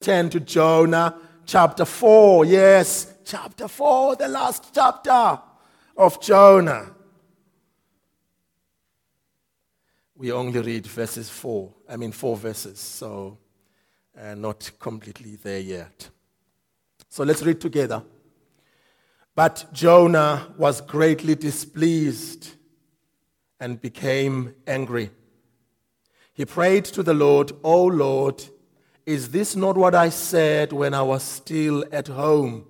turn to Jonah chapter 4. Yes, chapter 4, the last chapter of Jonah. We only read verses 4, I mean, four verses, so uh, not completely there yet. So let's read together. But Jonah was greatly displeased and became angry. He prayed to the Lord, O Lord, is this not what I said when I was still at home?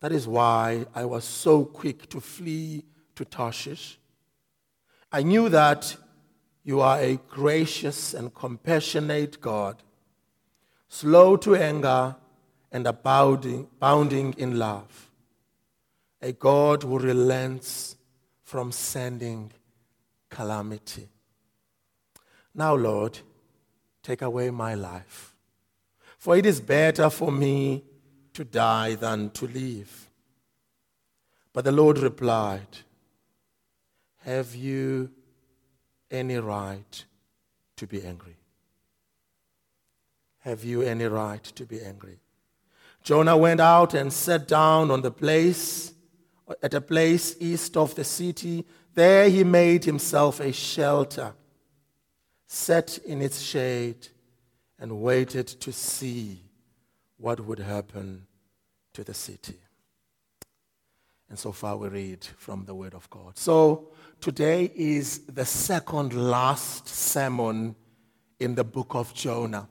That is why I was so quick to flee to Tarshish. I knew that you are a gracious and compassionate God, slow to anger and abounding, abounding in love, a God who relents from sending calamity. Now, Lord, take away my life, for it is better for me to die than to live. But the Lord replied, Have you any right to be angry? Have you any right to be angry? Jonah went out and sat down on the place at a place east of the city. There he made himself a shelter, sat in its shade, and waited to see what would happen to the city. And so far we read from the Word of God. So today is the second last sermon in the book of Jonah.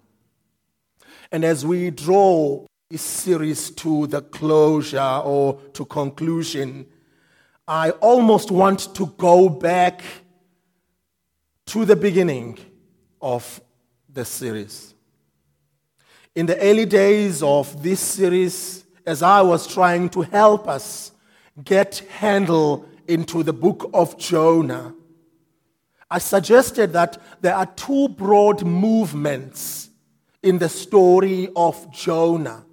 And as we draw this series to the closure or to conclusion, I almost want to go back to the beginning of the series. In the early days of this series, as I was trying to help us get handle into the book of Jonah, I suggested that there are two broad movements in the story of Jonah.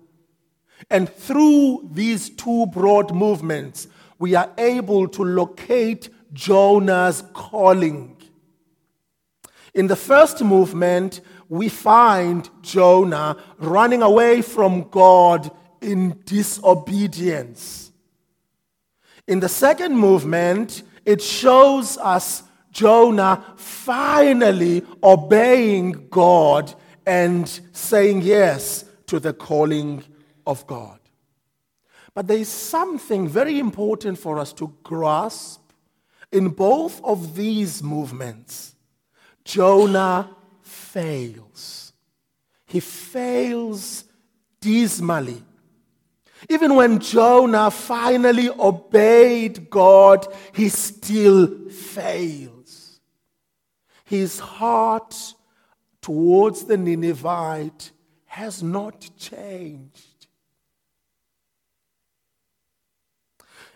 And through these two broad movements, we are able to locate Jonah's calling. In the first movement, we find Jonah running away from God in disobedience. In the second movement, it shows us Jonah finally obeying God and saying yes to the calling of God. But there is something very important for us to grasp in both of these movements. Jonah fails. He fails dismally. Even when Jonah finally obeyed God, he still fails. His heart towards the Ninevite has not changed.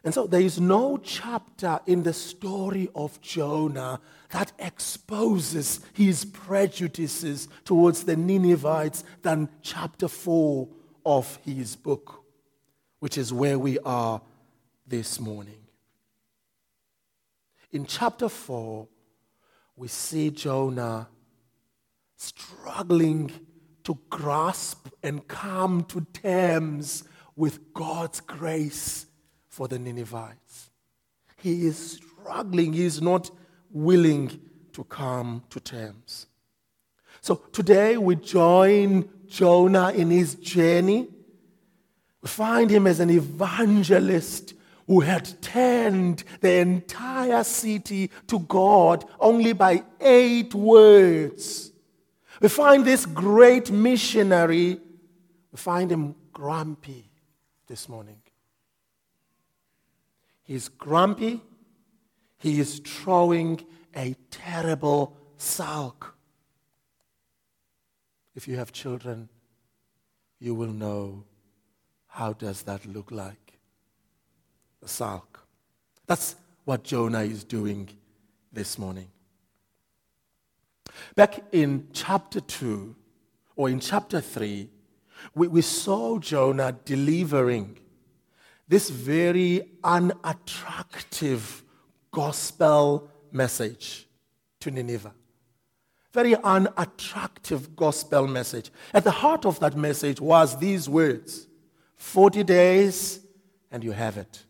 And so there is no chapter in the story of Jonah that exposes his prejudices towards the Ninevites than chapter 4 of his book, which is where we are this morning. In chapter 4, we see Jonah struggling to grasp and come to terms with God's grace for the Ninevites. He is struggling, he is not willing to come to terms. So today we join Jonah in his journey. We find him as an evangelist who had turned the entire city to God only by eight words. We find this great missionary, we find him grumpy this morning. He's grumpy. He is throwing a terrible sulk. If you have children, you will know how does that look like? A sulk. That's what Jonah is doing this morning. Back in chapter 2 or in chapter 3, we, we saw Jonah delivering this very unattractive gospel message to Nineveh. very unattractive gospel message. At the heart of that message was these words 40 days and you have it.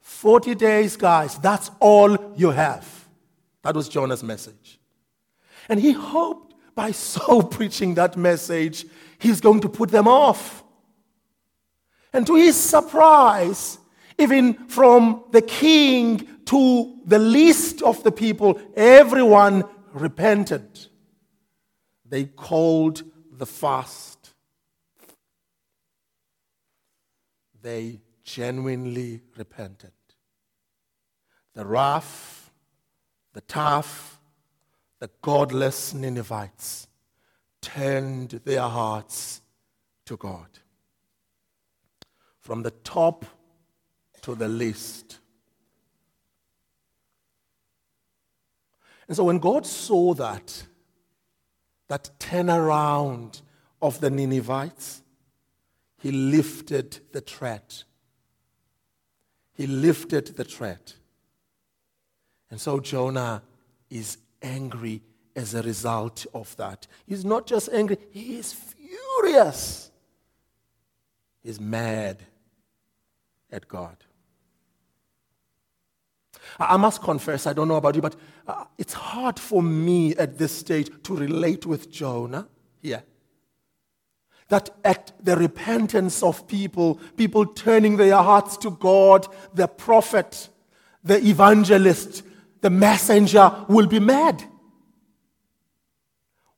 40 days, guys, that's all you have. That was Jonah's message. And he hoped by so preaching that message, he's going to put them off. And to his surprise, even from the king to the least of the people, everyone repented. They called the fast. They genuinely repented. The rough, the tough, the godless Ninevites turned their hearts to God. From the top to the least. And so when God saw that, that turnaround of the Ninevites, he lifted the threat. He lifted the threat. And so Jonah is angry as a result of that. He's not just angry, he is furious. He's mad at God. I must confess, I don't know about you, but uh, it's hard for me at this stage to relate with Jonah here. That at the repentance of people, people turning their hearts to God, the prophet, the evangelist, the messenger will be mad.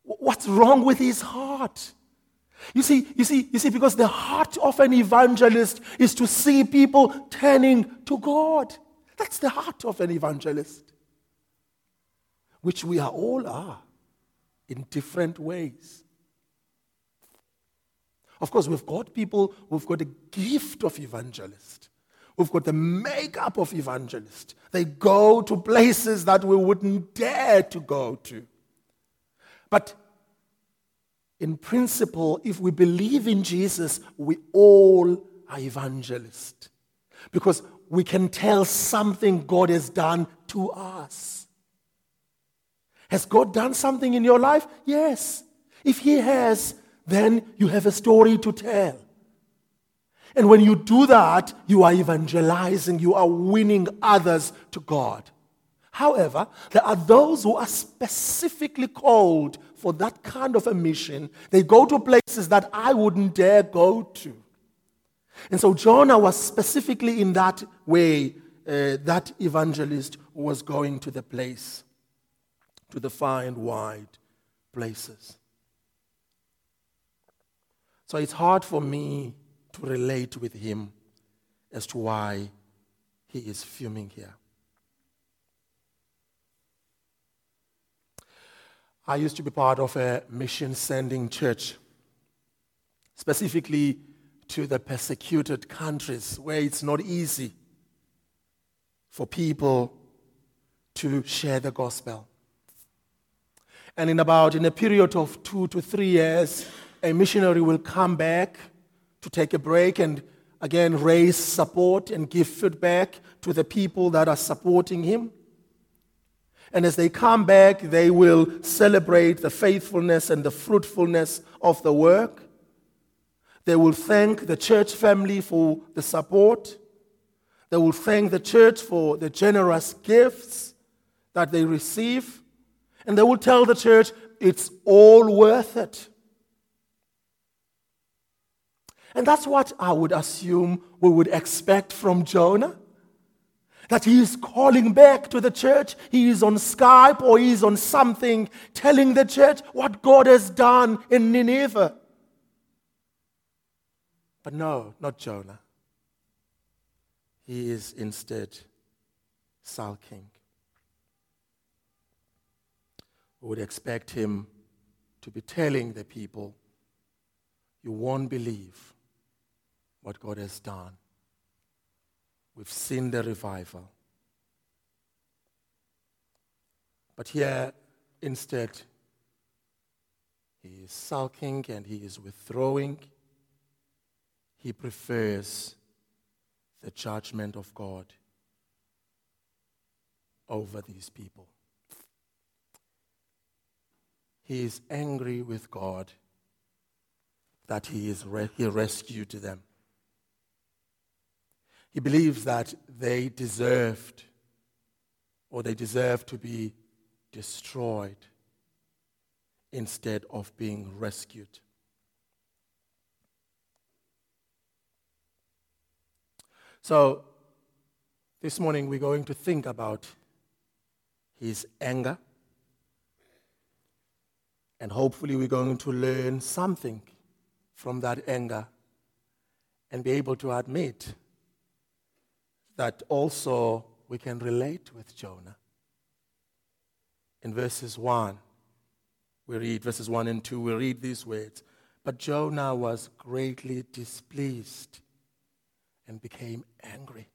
What's wrong with his heart? You see, you see, you see, because the heart of an evangelist is to see people turning to God. That's the heart of an evangelist, which we are all are in different ways. Of course, we've got people who've got the gift of evangelist. We've got the makeup of evangelist. They go to places that we wouldn't dare to go to. But in principle, if we believe in Jesus, we all are evangelists. Because we can tell something God has done to us. Has God done something in your life? Yes. If He has, then you have a story to tell. And when you do that, you are evangelizing, you are winning others to God. However, there are those who are specifically called for that kind of a mission. They go to places that I wouldn't dare go to. And so Jonah was specifically in that way, uh, that evangelist was going to the place, to the far and wide places. So it's hard for me to relate with him as to why he is fuming here. I used to be part of a mission sending church, specifically to the persecuted countries where it's not easy for people to share the gospel. And in about in a period of two to three years, a missionary will come back to take a break and again raise support and give feedback to the people that are supporting him. And as they come back, they will celebrate the faithfulness and the fruitfulness of the work. They will thank the church family for the support. They will thank the church for the generous gifts that they receive. And they will tell the church it's all worth it. And that's what I would assume we would expect from Jonah. That he is calling back to the church. He is on Skype or he is on something telling the church what God has done in Nineveh. But no, not Jonah. He is instead sulking. We would expect him to be telling the people, You won't believe what God has done. We've seen the revival. But here, instead, he is sulking and he is withdrawing. He prefers the judgment of God over these people. he is angry with God that he, is re- he rescued them. He believes that they deserved or they deserve to be destroyed instead of being rescued. So, this morning we're going to think about his anger, and hopefully we're going to learn something from that anger and be able to admit that also we can relate with Jonah. In verses 1, we read, verses 1 and 2, we read these words But Jonah was greatly displeased and became angry.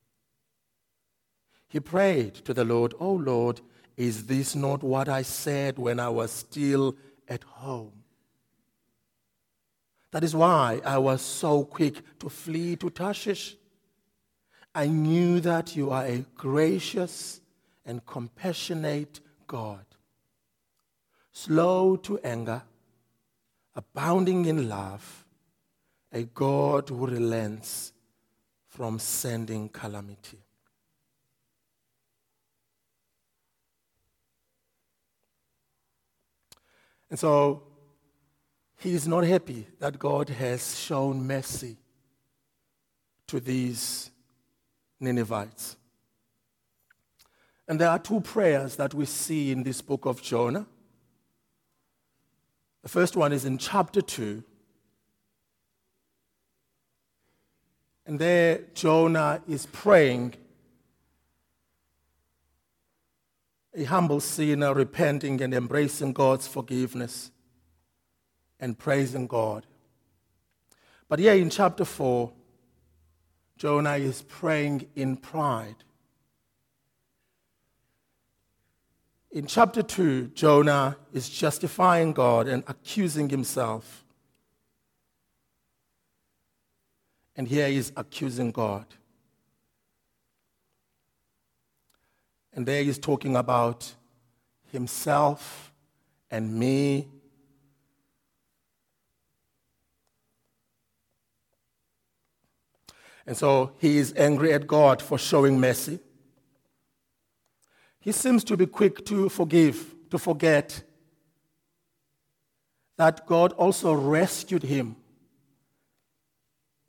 He prayed to the Lord, Oh Lord, is this not what I said when I was still at home? That is why I was so quick to flee to Tarshish. I knew that you are a gracious and compassionate God, slow to anger, abounding in love, a God who relents from sending calamity. And so he is not happy that God has shown mercy to these Ninevites. And there are two prayers that we see in this book of Jonah. The first one is in chapter 2, And there, Jonah is praying, a humble sinner repenting and embracing God's forgiveness and praising God. But here in chapter 4, Jonah is praying in pride. In chapter 2, Jonah is justifying God and accusing himself. And here he is accusing God. And there he's talking about himself and me. And so he is angry at God for showing mercy. He seems to be quick to forgive, to forget that God also rescued him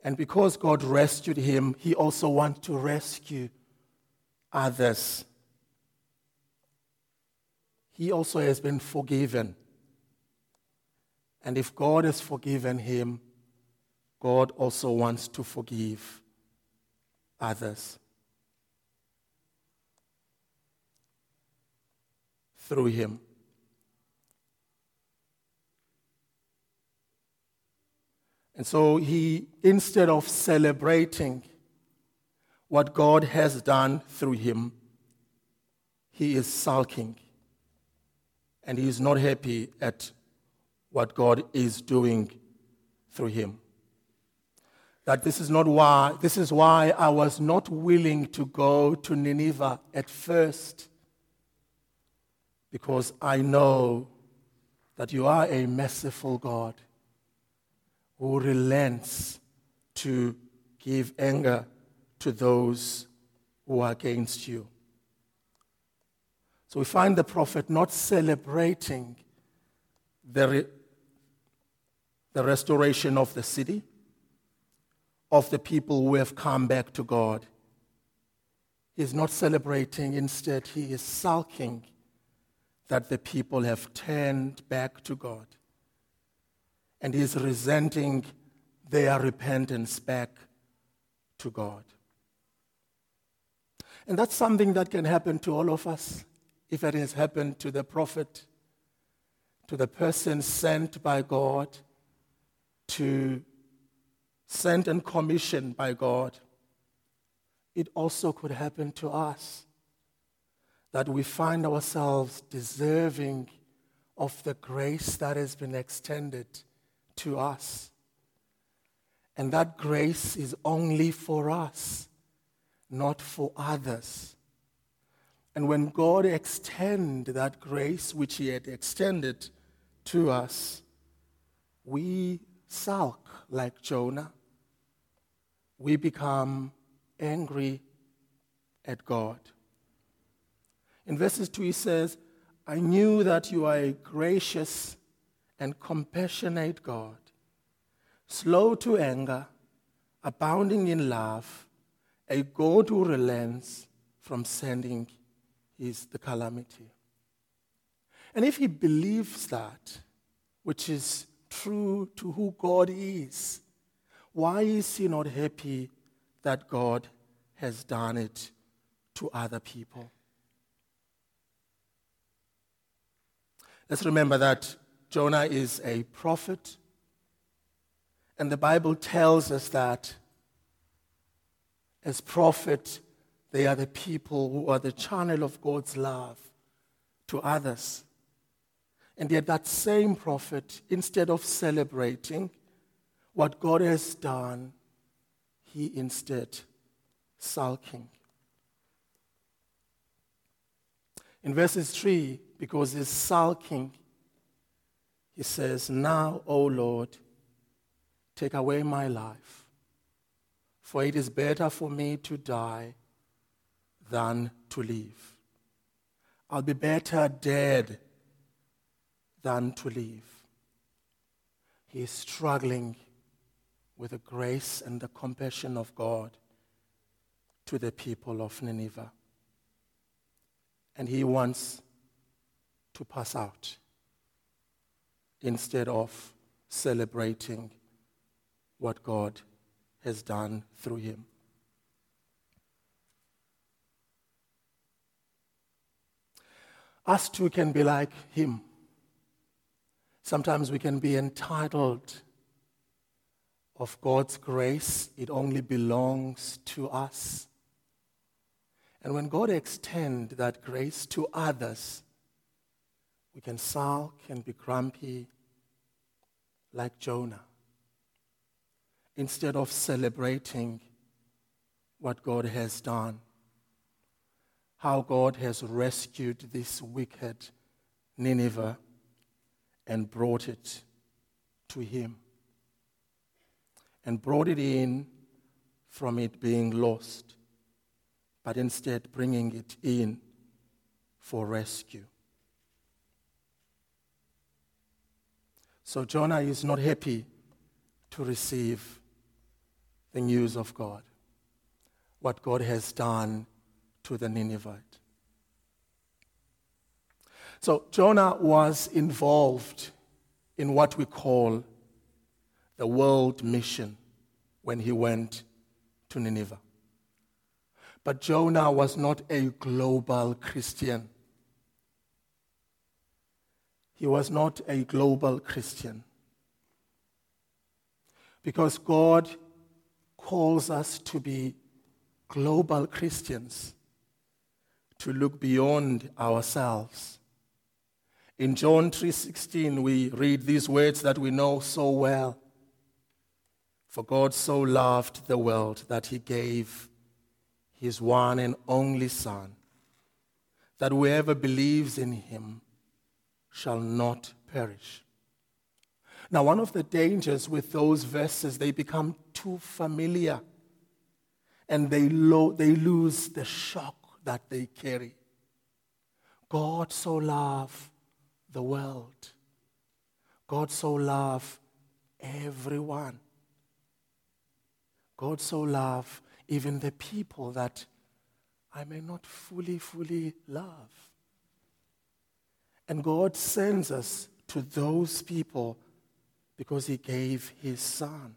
and because God rescued him, he also wants to rescue others. He also has been forgiven. And if God has forgiven him, God also wants to forgive others. Through him. And so he, instead of celebrating what God has done through him, he is sulking. And he is not happy at what God is doing through him. That this is not why, this is why I was not willing to go to Nineveh at first. Because I know that you are a merciful God who relents to give anger to those who are against you. So we find the prophet not celebrating the, re- the restoration of the city, of the people who have come back to God. He's not celebrating, instead, he is sulking that the people have turned back to God and he's resenting their repentance back to God. And that's something that can happen to all of us if it has happened to the prophet, to the person sent by God, to sent and commissioned by God. It also could happen to us that we find ourselves deserving of the grace that has been extended to us. And that grace is only for us, not for others. And when God extended that grace which He had extended to us, we sulk like Jonah. We become angry at God. In verses 2, he says, I knew that you are a gracious and compassionate God, slow to anger, abounding in love, a God who relents from sending his the calamity. And if he believes that, which is true to who God is, why is he not happy that God has done it to other people? Let's remember that Jonah is a prophet, and the Bible tells us that as prophet, they are the people who are the channel of God's love to others. And yet, that same prophet, instead of celebrating what God has done, he instead sulking. In verses 3, because he's sulking, he says, Now, O Lord, take away my life, for it is better for me to die than to live. I'll be better dead than to live. He is struggling with the grace and the compassion of God to the people of Nineveh. And he wants to pass out instead of celebrating what God has done through him. Us too can be like him. Sometimes we can be entitled of God's grace, it only belongs to us. And when God extends that grace to others, we can sulk and be grumpy like Jonah instead of celebrating what God has done how God has rescued this wicked Nineveh and brought it to Him. And brought it in from it being lost, but instead bringing it in for rescue. So Jonah is not happy to receive the news of God, what God has done to the Ninevite. So Jonah was involved in what we call the world mission when he went to Nineveh. But Jonah was not a global Christian. He was not a global Christian. Because God calls us to be global Christians to look beyond ourselves. In John 3:16 we read these words that we know so well. For God so loved the world that he gave his one and only son that whoever believes in him shall not perish. Now one of the dangers with those verses they become too familiar and they, lo- they lose the shock that they carry. God so loved the world. God so loved everyone. God so loved even the people that I may not fully, fully love. And God sends us to those people because He gave His Son.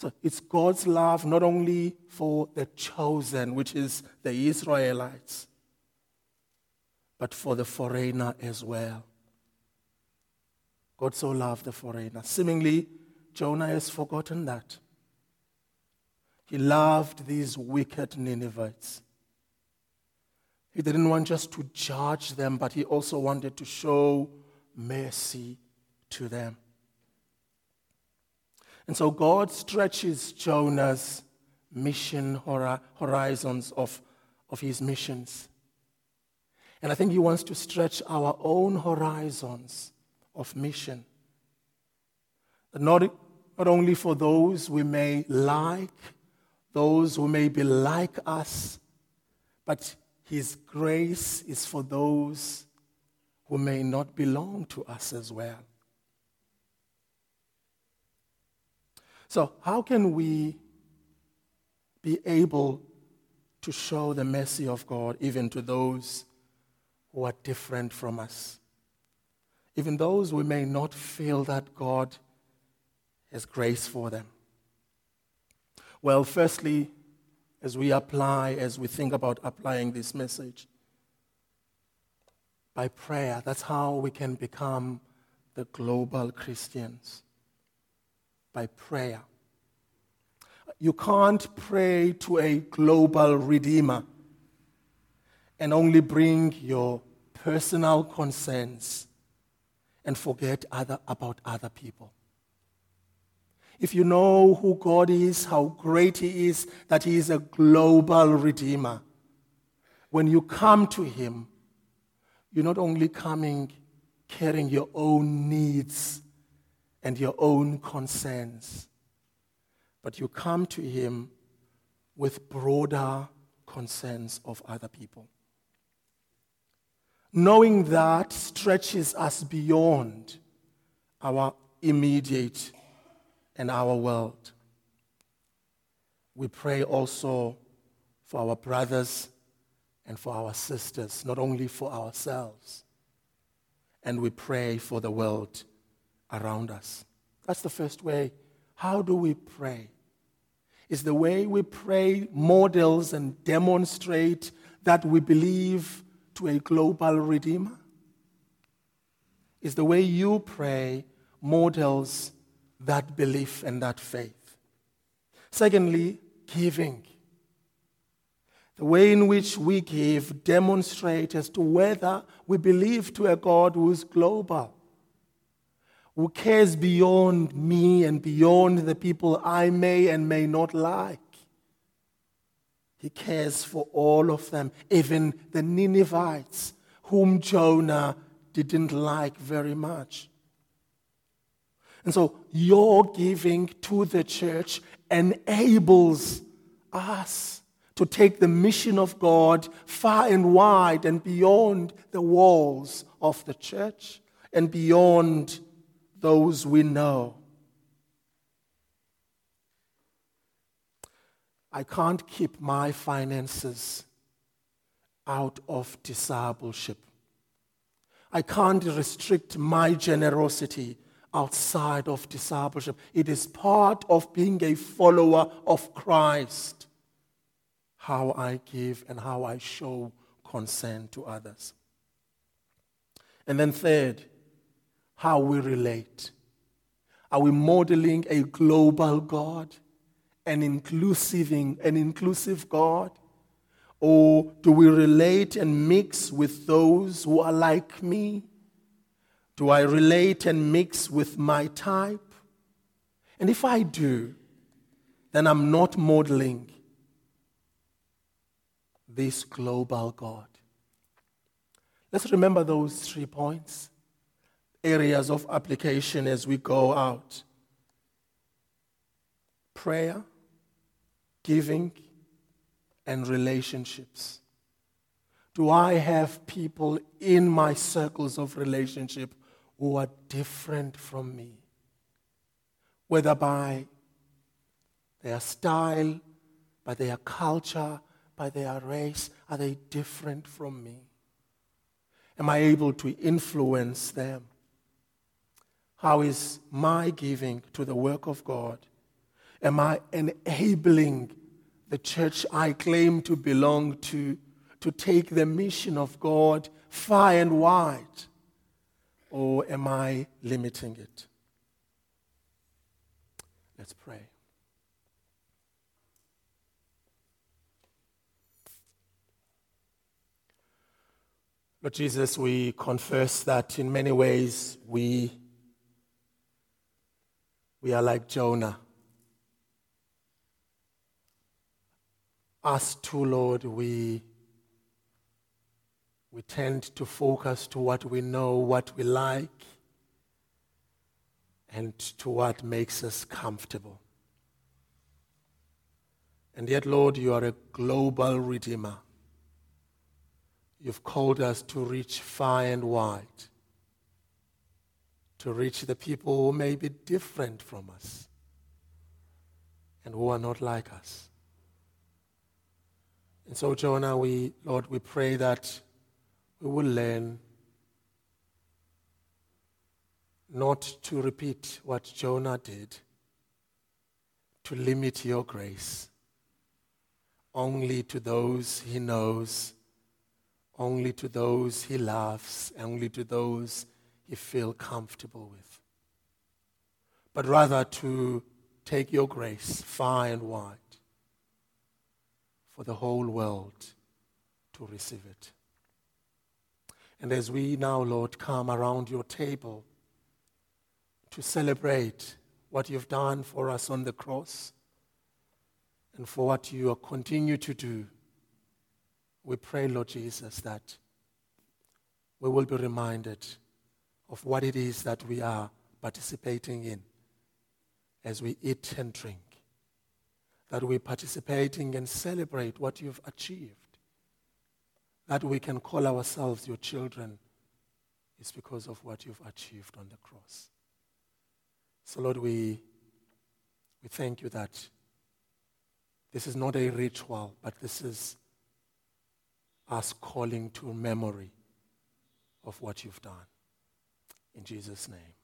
So it's God's love not only for the chosen, which is the Israelites, but for the foreigner as well. God so loved the foreigner. Seemingly, Jonah has forgotten that. He loved these wicked Ninevites. He didn't want just to judge them, but he also wanted to show mercy to them. And so God stretches Jonah's mission horizons of, of his missions. And I think He wants to stretch our own horizons of mission. Not, not only for those we may like, those who may be like us, but His grace is for those who may not belong to us as well. So, how can we be able to show the mercy of God even to those who are different from us? Even those we may not feel that God has grace for them. Well, firstly, as we apply, as we think about applying this message, by prayer, that's how we can become the global Christians. By prayer. You can't pray to a global Redeemer and only bring your personal concerns and forget other, about other people. If you know who God is, how great He is, that He is a global Redeemer, when you come to Him, you're not only coming carrying your own needs and your own concerns, but you come to Him with broader concerns of other people. Knowing that stretches us beyond our immediate and our world. We pray also for our brothers and for our sisters, not only for ourselves. And we pray for the world around us. That's the first way. How do we pray? Is the way we pray models and demonstrate that we believe to a global Redeemer? Is the way you pray models that belief and that faith? Secondly, giving. The way in which we give demonstrates as to whether we believe to a God who is global, who cares beyond me and beyond the people I may and may not like. He cares for all of them, even the Ninevites, whom Jonah didn't like very much. And so your giving to the church enables us to take the mission of God far and wide and beyond the walls of the church and beyond those we know. I can't keep my finances out of discipleship. I can't restrict my generosity outside of discipleship. It is part of being a follower of Christ how I give and how I show concern to others. And then, third, how we relate. Are we modeling a global God, an inclusive, an inclusive God? Or do we relate and mix with those who are like me? Do I relate and mix with my type? And if I do, then I'm not modeling this global God. Let's remember those three points, areas of application as we go out prayer, giving, and relationships. Do I have people in my circles of relationship who are different from me? Whether by their style, by their culture, by their race? Are they different from me? Am I able to influence them? How is my giving to the work of God? Am I enabling the church I claim to belong to to take the mission of God far and wide? Or am I limiting it? Let's pray. Lord Jesus, we confess that in many ways we, we are like Jonah. Us too, Lord, we, we tend to focus to what we know, what we like, and to what makes us comfortable. And yet, Lord, you are a global redeemer. You've called us to reach far and wide, to reach the people who may be different from us and who are not like us. And so, Jonah, we, Lord, we pray that we will learn not to repeat what Jonah did, to limit your grace only to those he knows, only to those he loves, only to those he feels comfortable with. But rather to take your grace far and wide for the whole world to receive it. And as we now, Lord, come around your table to celebrate what you've done for us on the cross and for what you continue to do, we pray, Lord Jesus, that we will be reminded of what it is that we are participating in as we eat and drink, that we're participating and celebrate what you've achieved that we can call ourselves your children is because of what you've achieved on the cross. So, Lord, we, we thank you that this is not a ritual, but this is us calling to memory of what you've done. In Jesus' name.